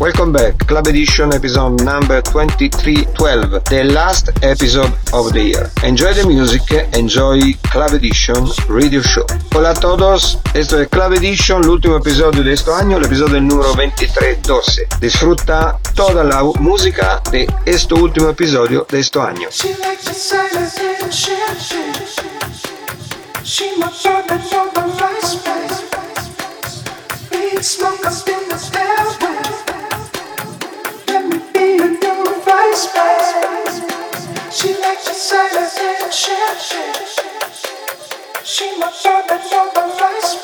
Welcome back, Club Edition episode number 2312, the last episode of the year. Enjoy the music, enjoy Club Edition Radio Show. Hola a todos, esto es Club Edition, el último episodio de este año, el episodio número 2312. Disfruta toda la música de este último episodio de este año. She She and shit. She my the vice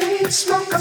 Weed smoke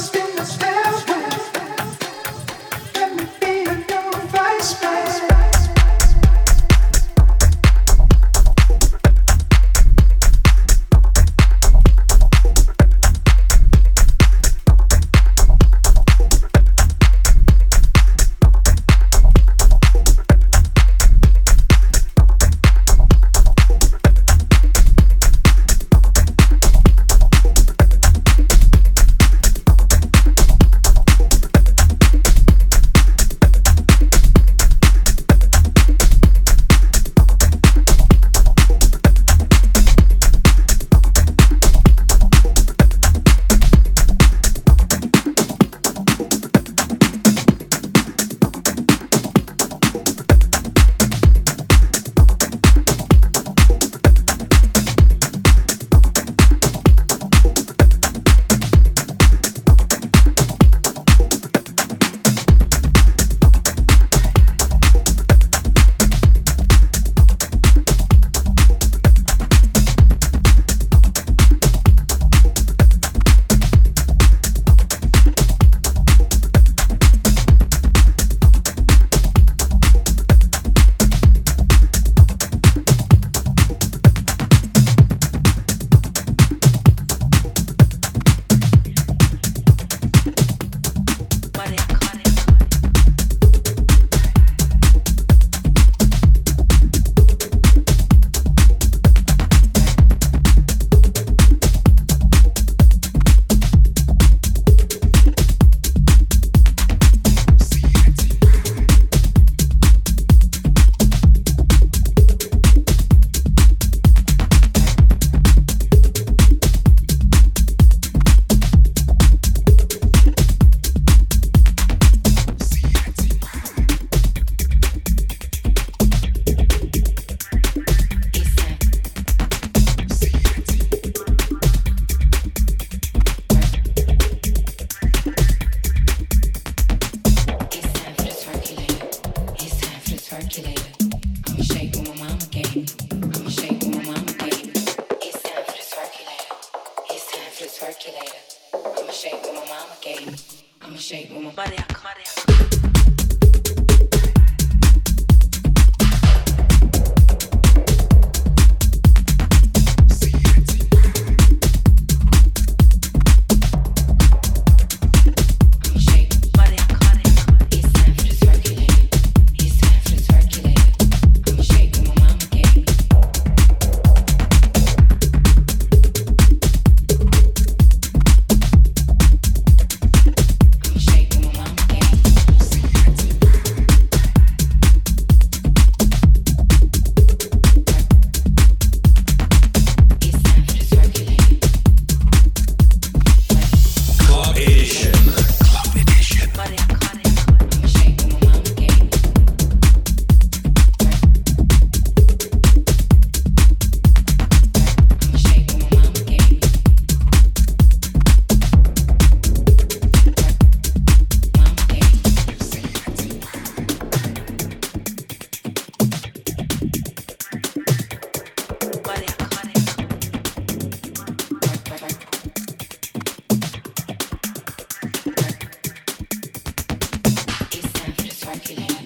regular.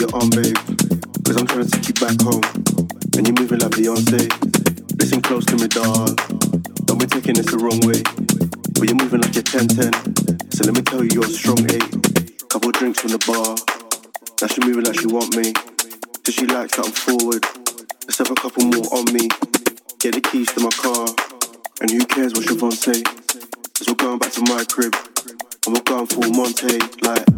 You're on, babe. Cause I'm trying to take you back home. And you're moving like Beyonce. Listen close to me, doll. Don't be taking this the wrong way. But you're moving like you're 10 10. So let me tell you, you're a strong 8. Couple drinks from the bar. Now she moving like she want me. So she likes that I'm forward. Let's have a couple more on me. Get the keys to my car. And who cares what Siobhan say? Cause we're going back to my crib. And we're going full Monty. Like,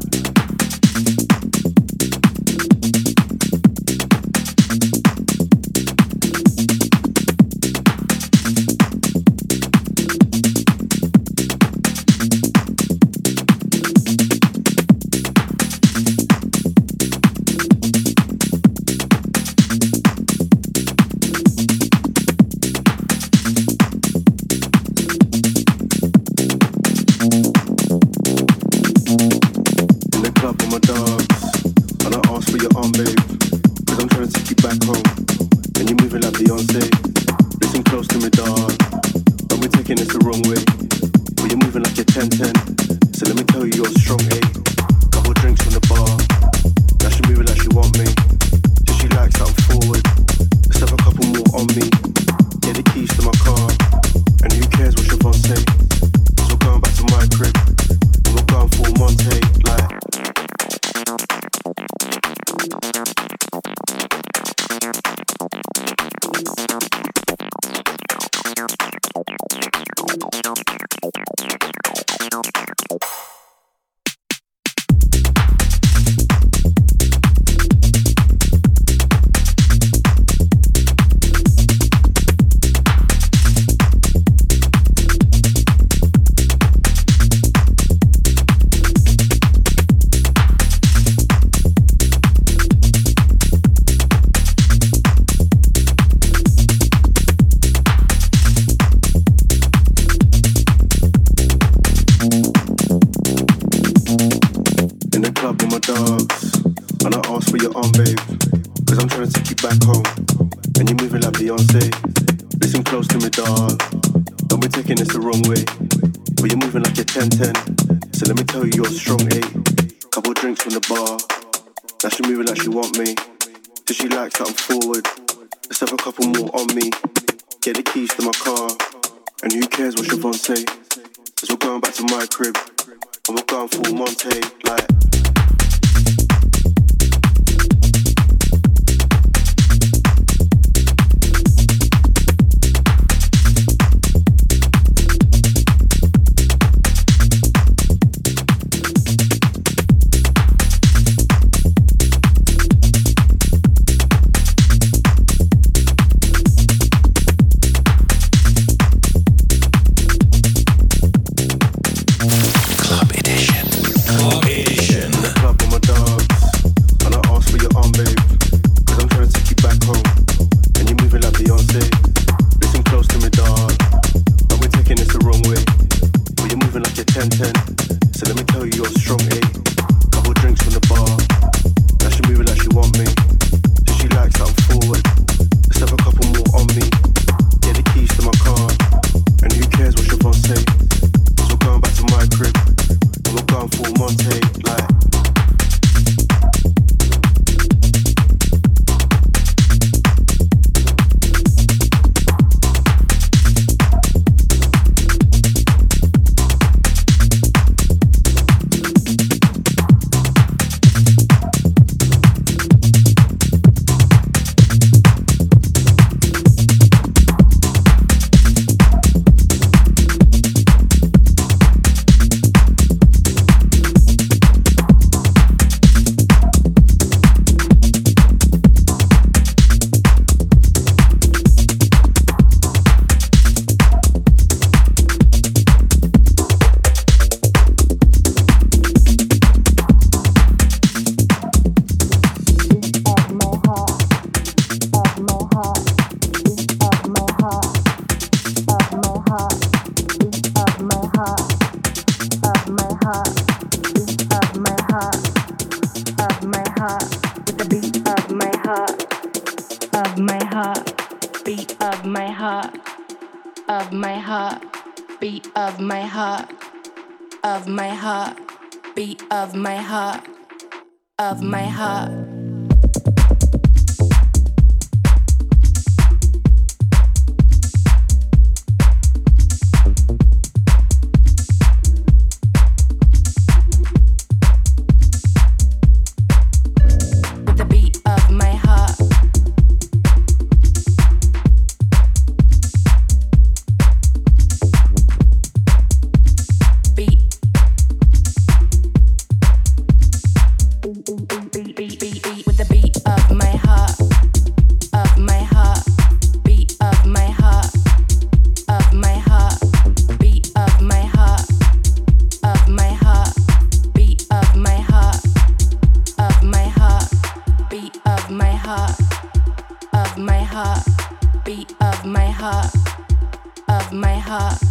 heart,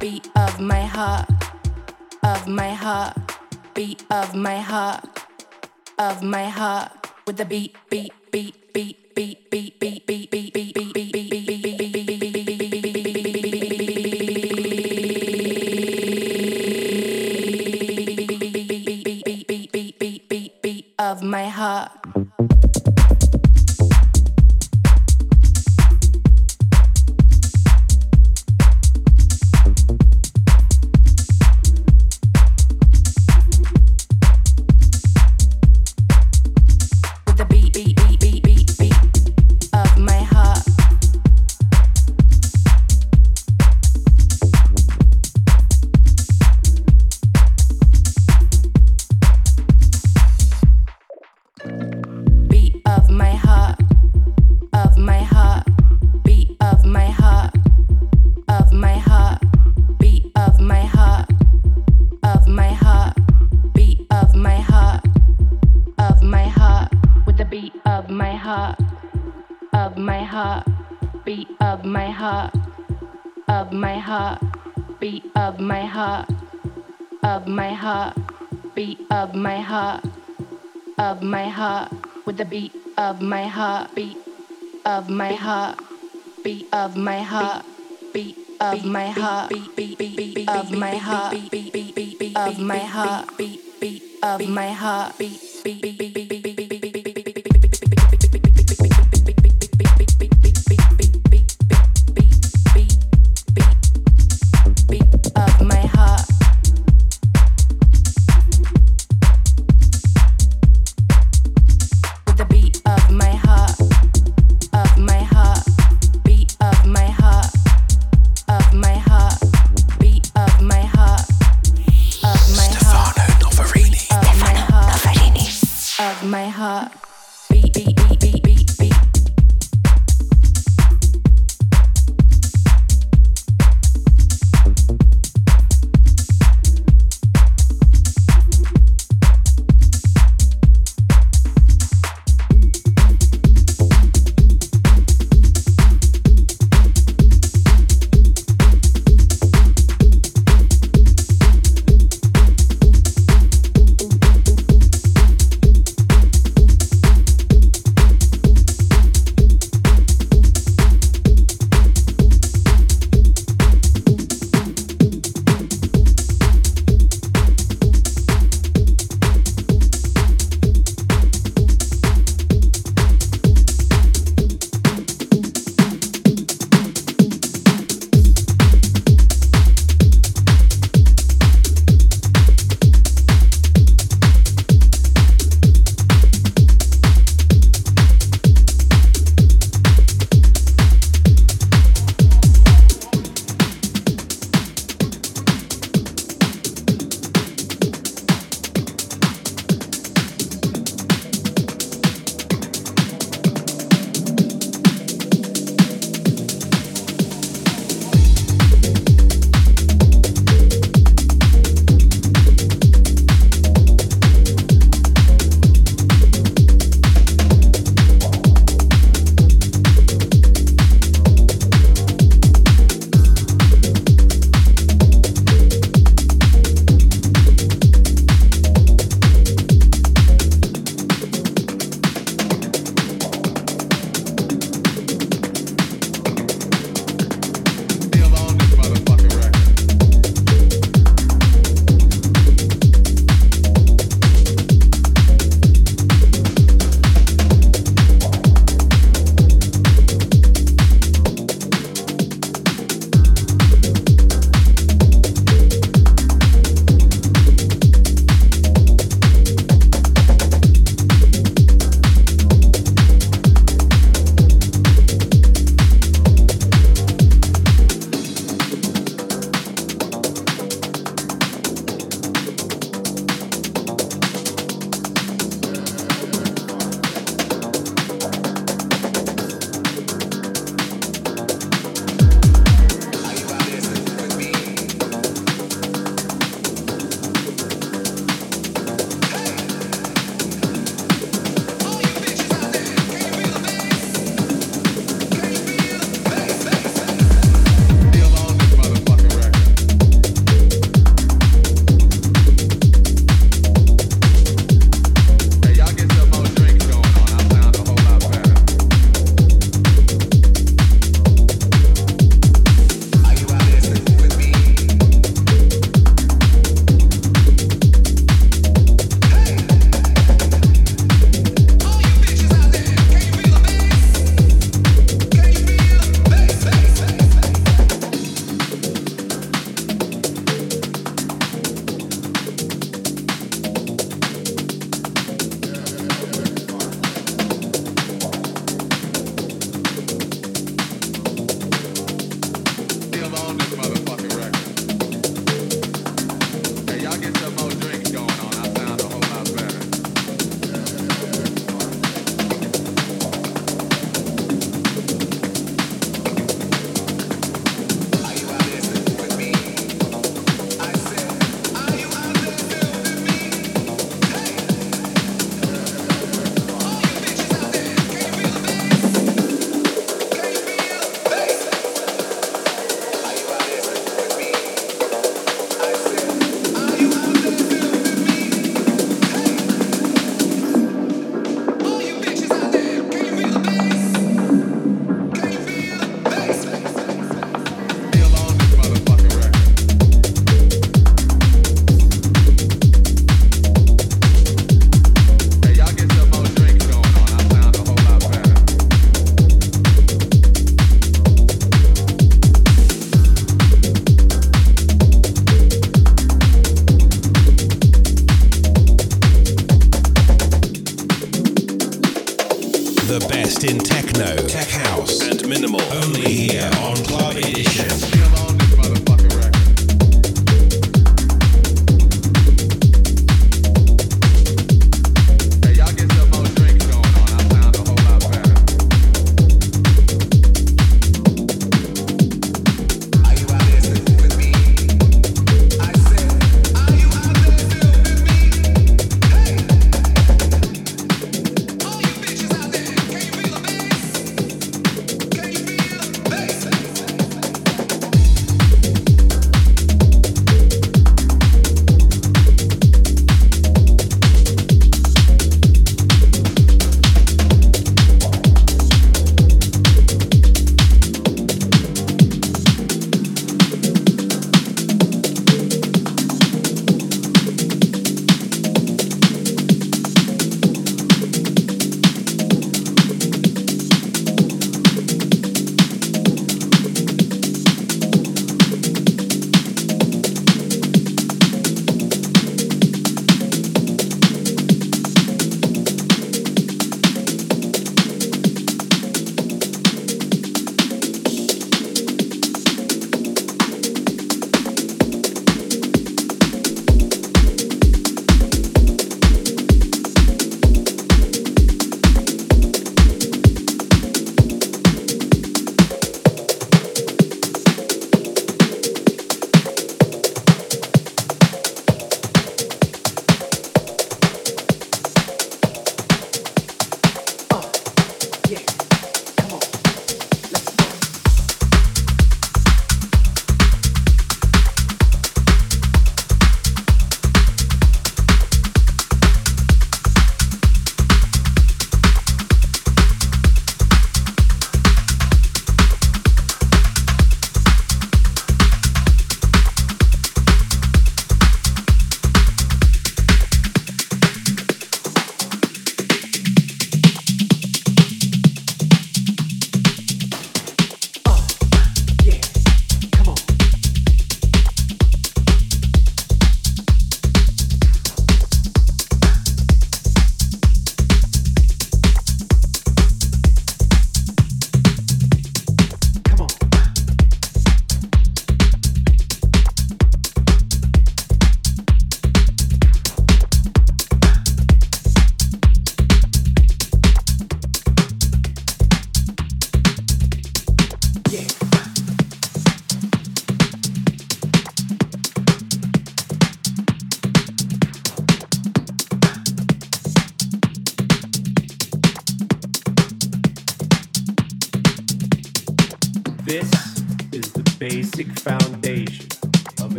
beat of my heart, of my heart, beat of my heart, of my heart, with the beat, beat, beat, beat, beat, beat, beat, beat, beat, beat, beat, beat, beat, beat beat, beat, beat, beat, beat, beat, beat, beat, beat, beat, beat, beat, of my heart. The beat of my heart, beat of my heart, beat of my heart, beat of my heart, beat beat beat beat of my heart, beat beat beat beat of my heart, beat beat of beat my heart, beat beat beat beat beat beat beat my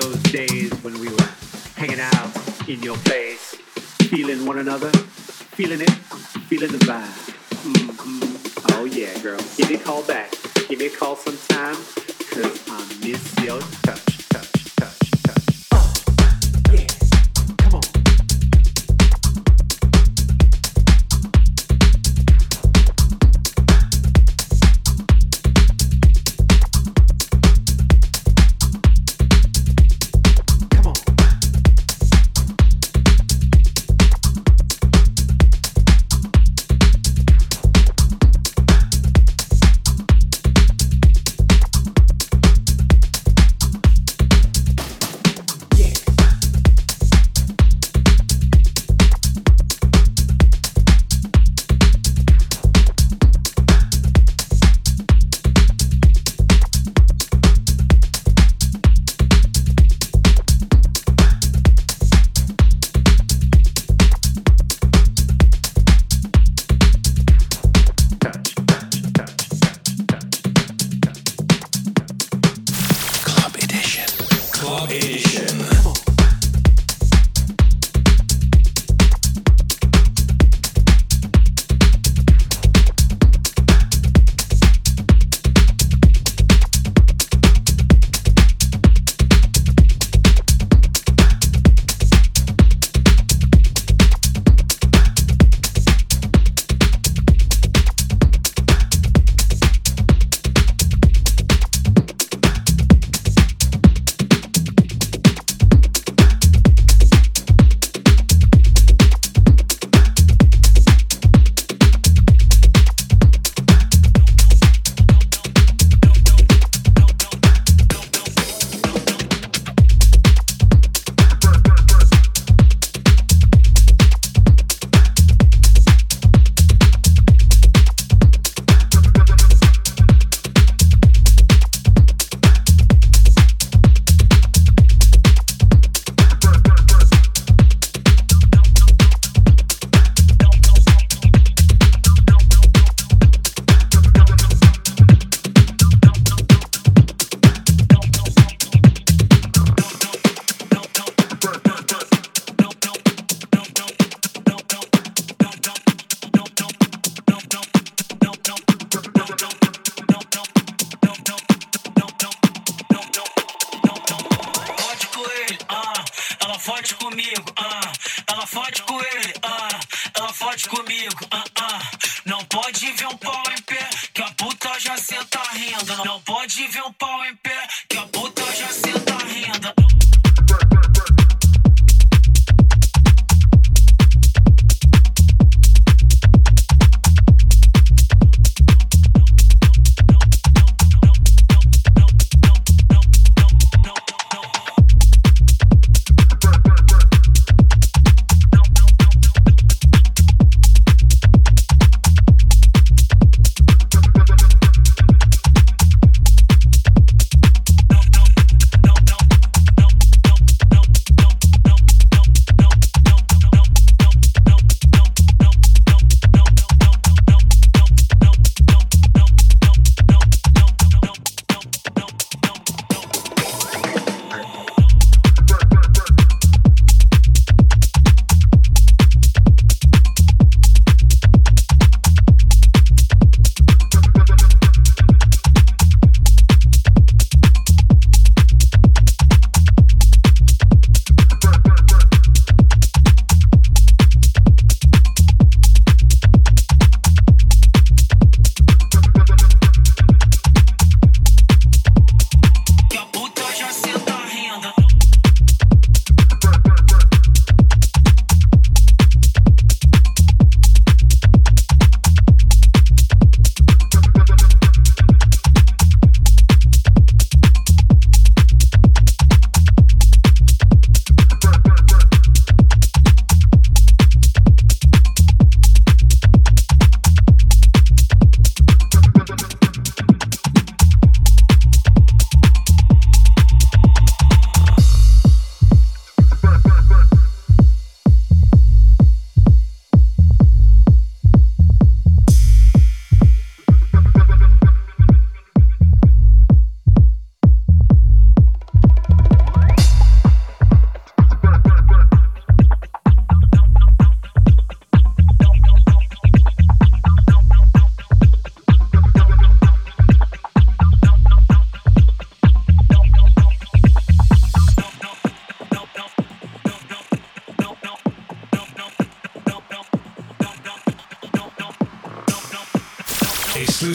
those days when we were hanging out in your place, feeling one another, feeling it, feeling the vibe. Mm-hmm. Oh yeah, girl. Give me a call back. Give me a call sometime.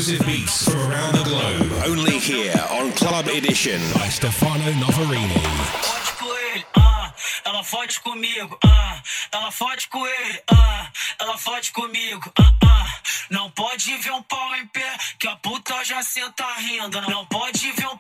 exclusive beats from around the globe. Only here on Club Edition by Stefano Novarini. Pode com ele, ah, ela fode comigo, ah, ela fode com ele, ah, ela fode comigo, ah, ah. Não pode ver um pau em pé, que a puta já senta tá rindo. Não pode ver um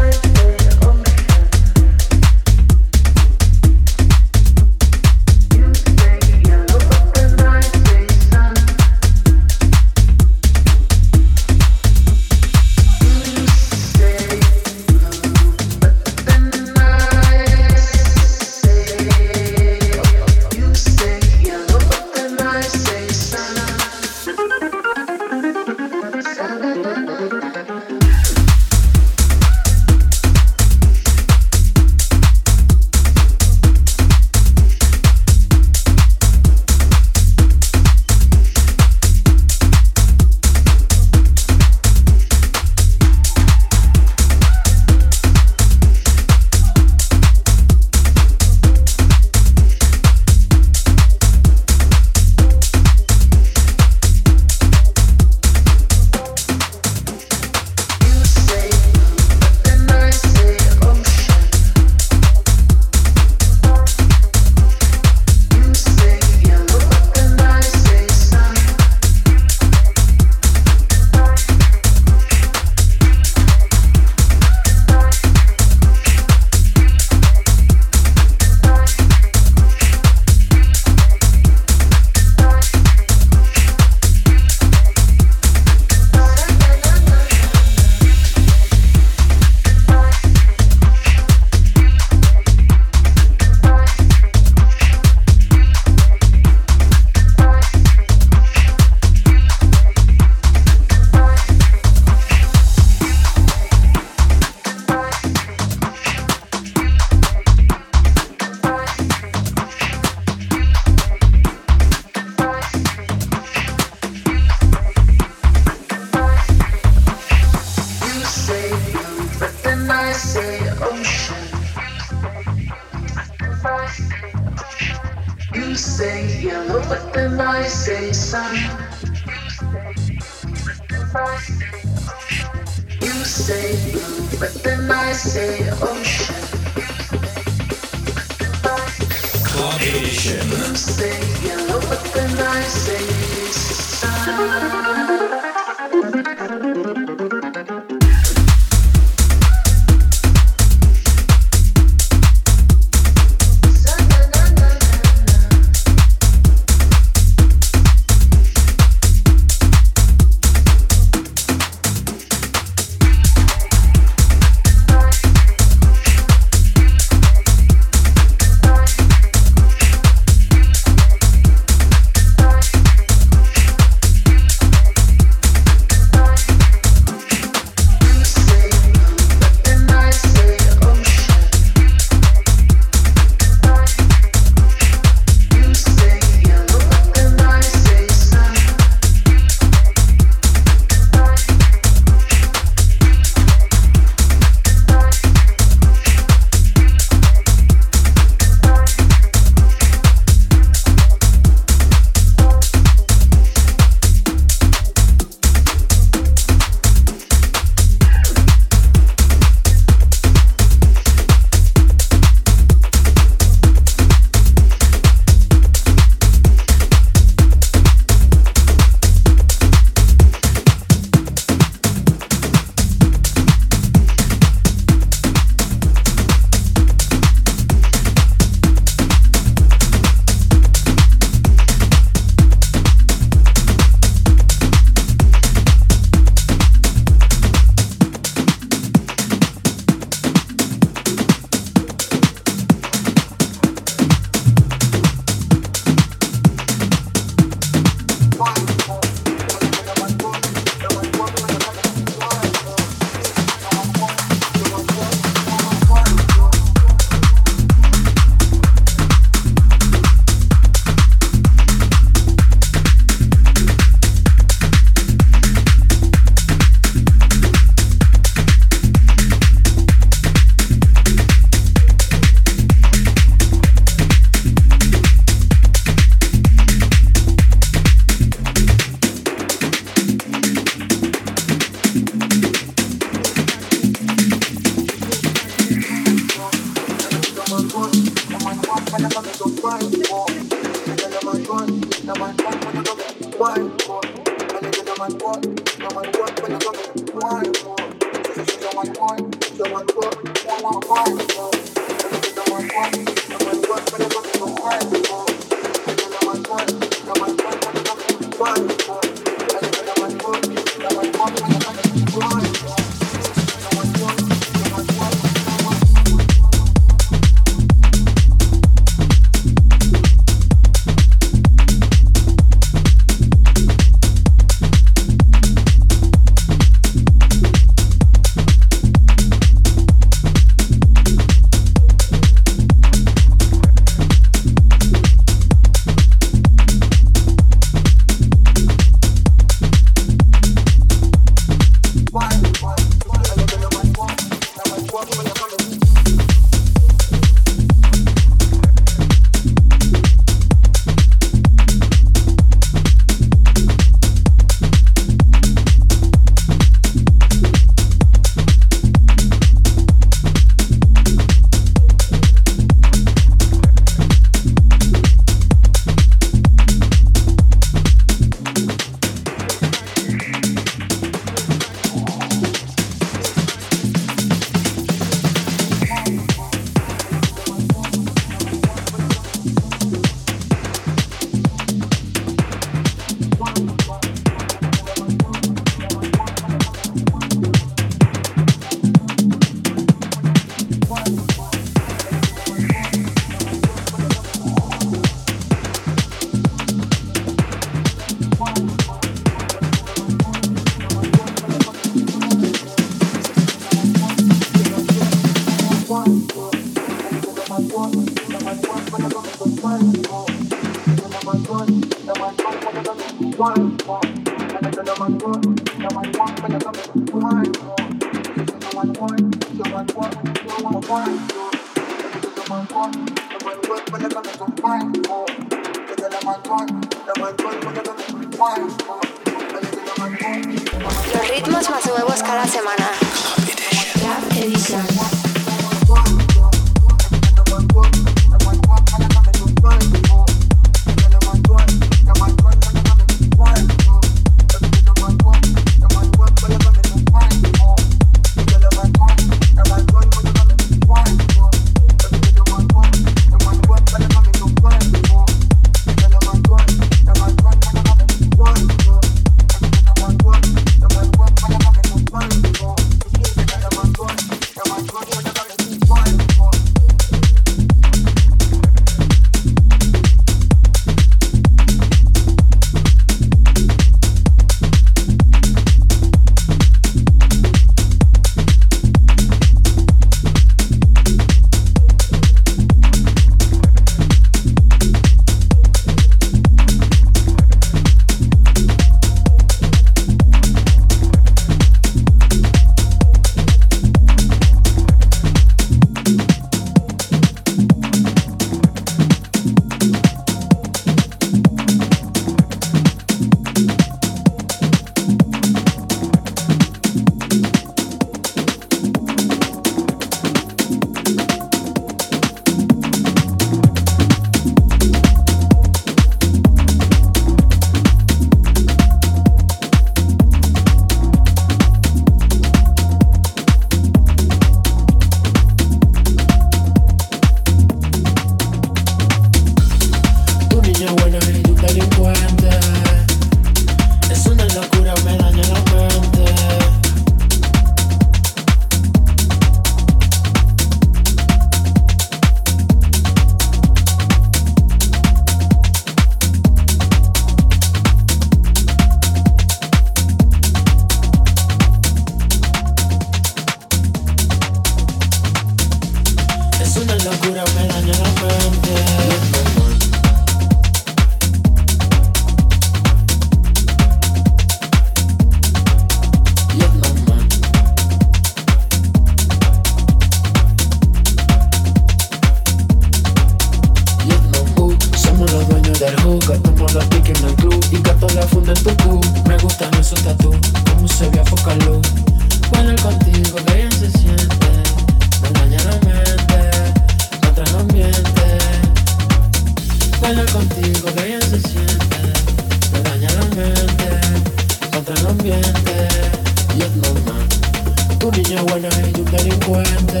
Tú niña buena y tú delincuente.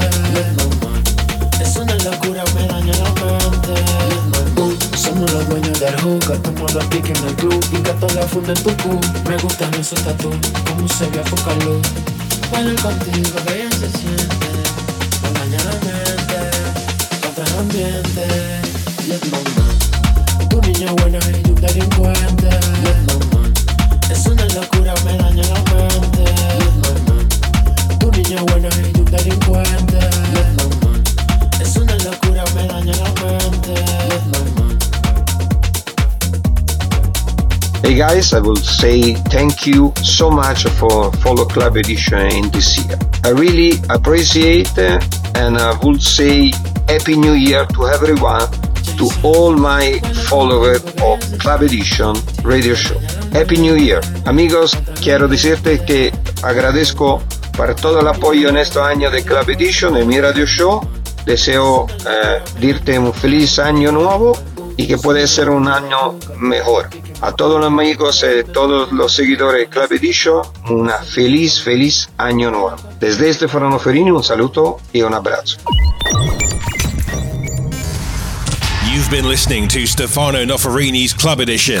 Es una locura, me daña la mente. Somos los dueños del hook, gastamos los piques en el club y gato la funda en tu cu. Me gustan esos tatu, como se ve a luz. Bueno, contigo que bien se siente, me daña la mente, contra el ambiente. Yes, mamá. Tú niña buena y tú delincuente. Yes, mamá. Es una locura, me daña la mente. Guys, I will say thank you so much for Follow Club Edition in this year. I really appreciate and I would say Happy New Year to everyone, to all my followers of Club Edition Radio Show. Happy New Year. Amigos, quiero decirte que agradezco por todo el apoyo en este año de Club Edition en mi radio show. Deseo eh, dirte un feliz año nuevo y que puede ser un año mejor. A todos los amigos y todos los seguidores de Club Edition, una feliz, feliz año nuevo. Desde Stefano Ferini un saludo y un abrazo. You've been listening to Stefano Noferini's Club Edition.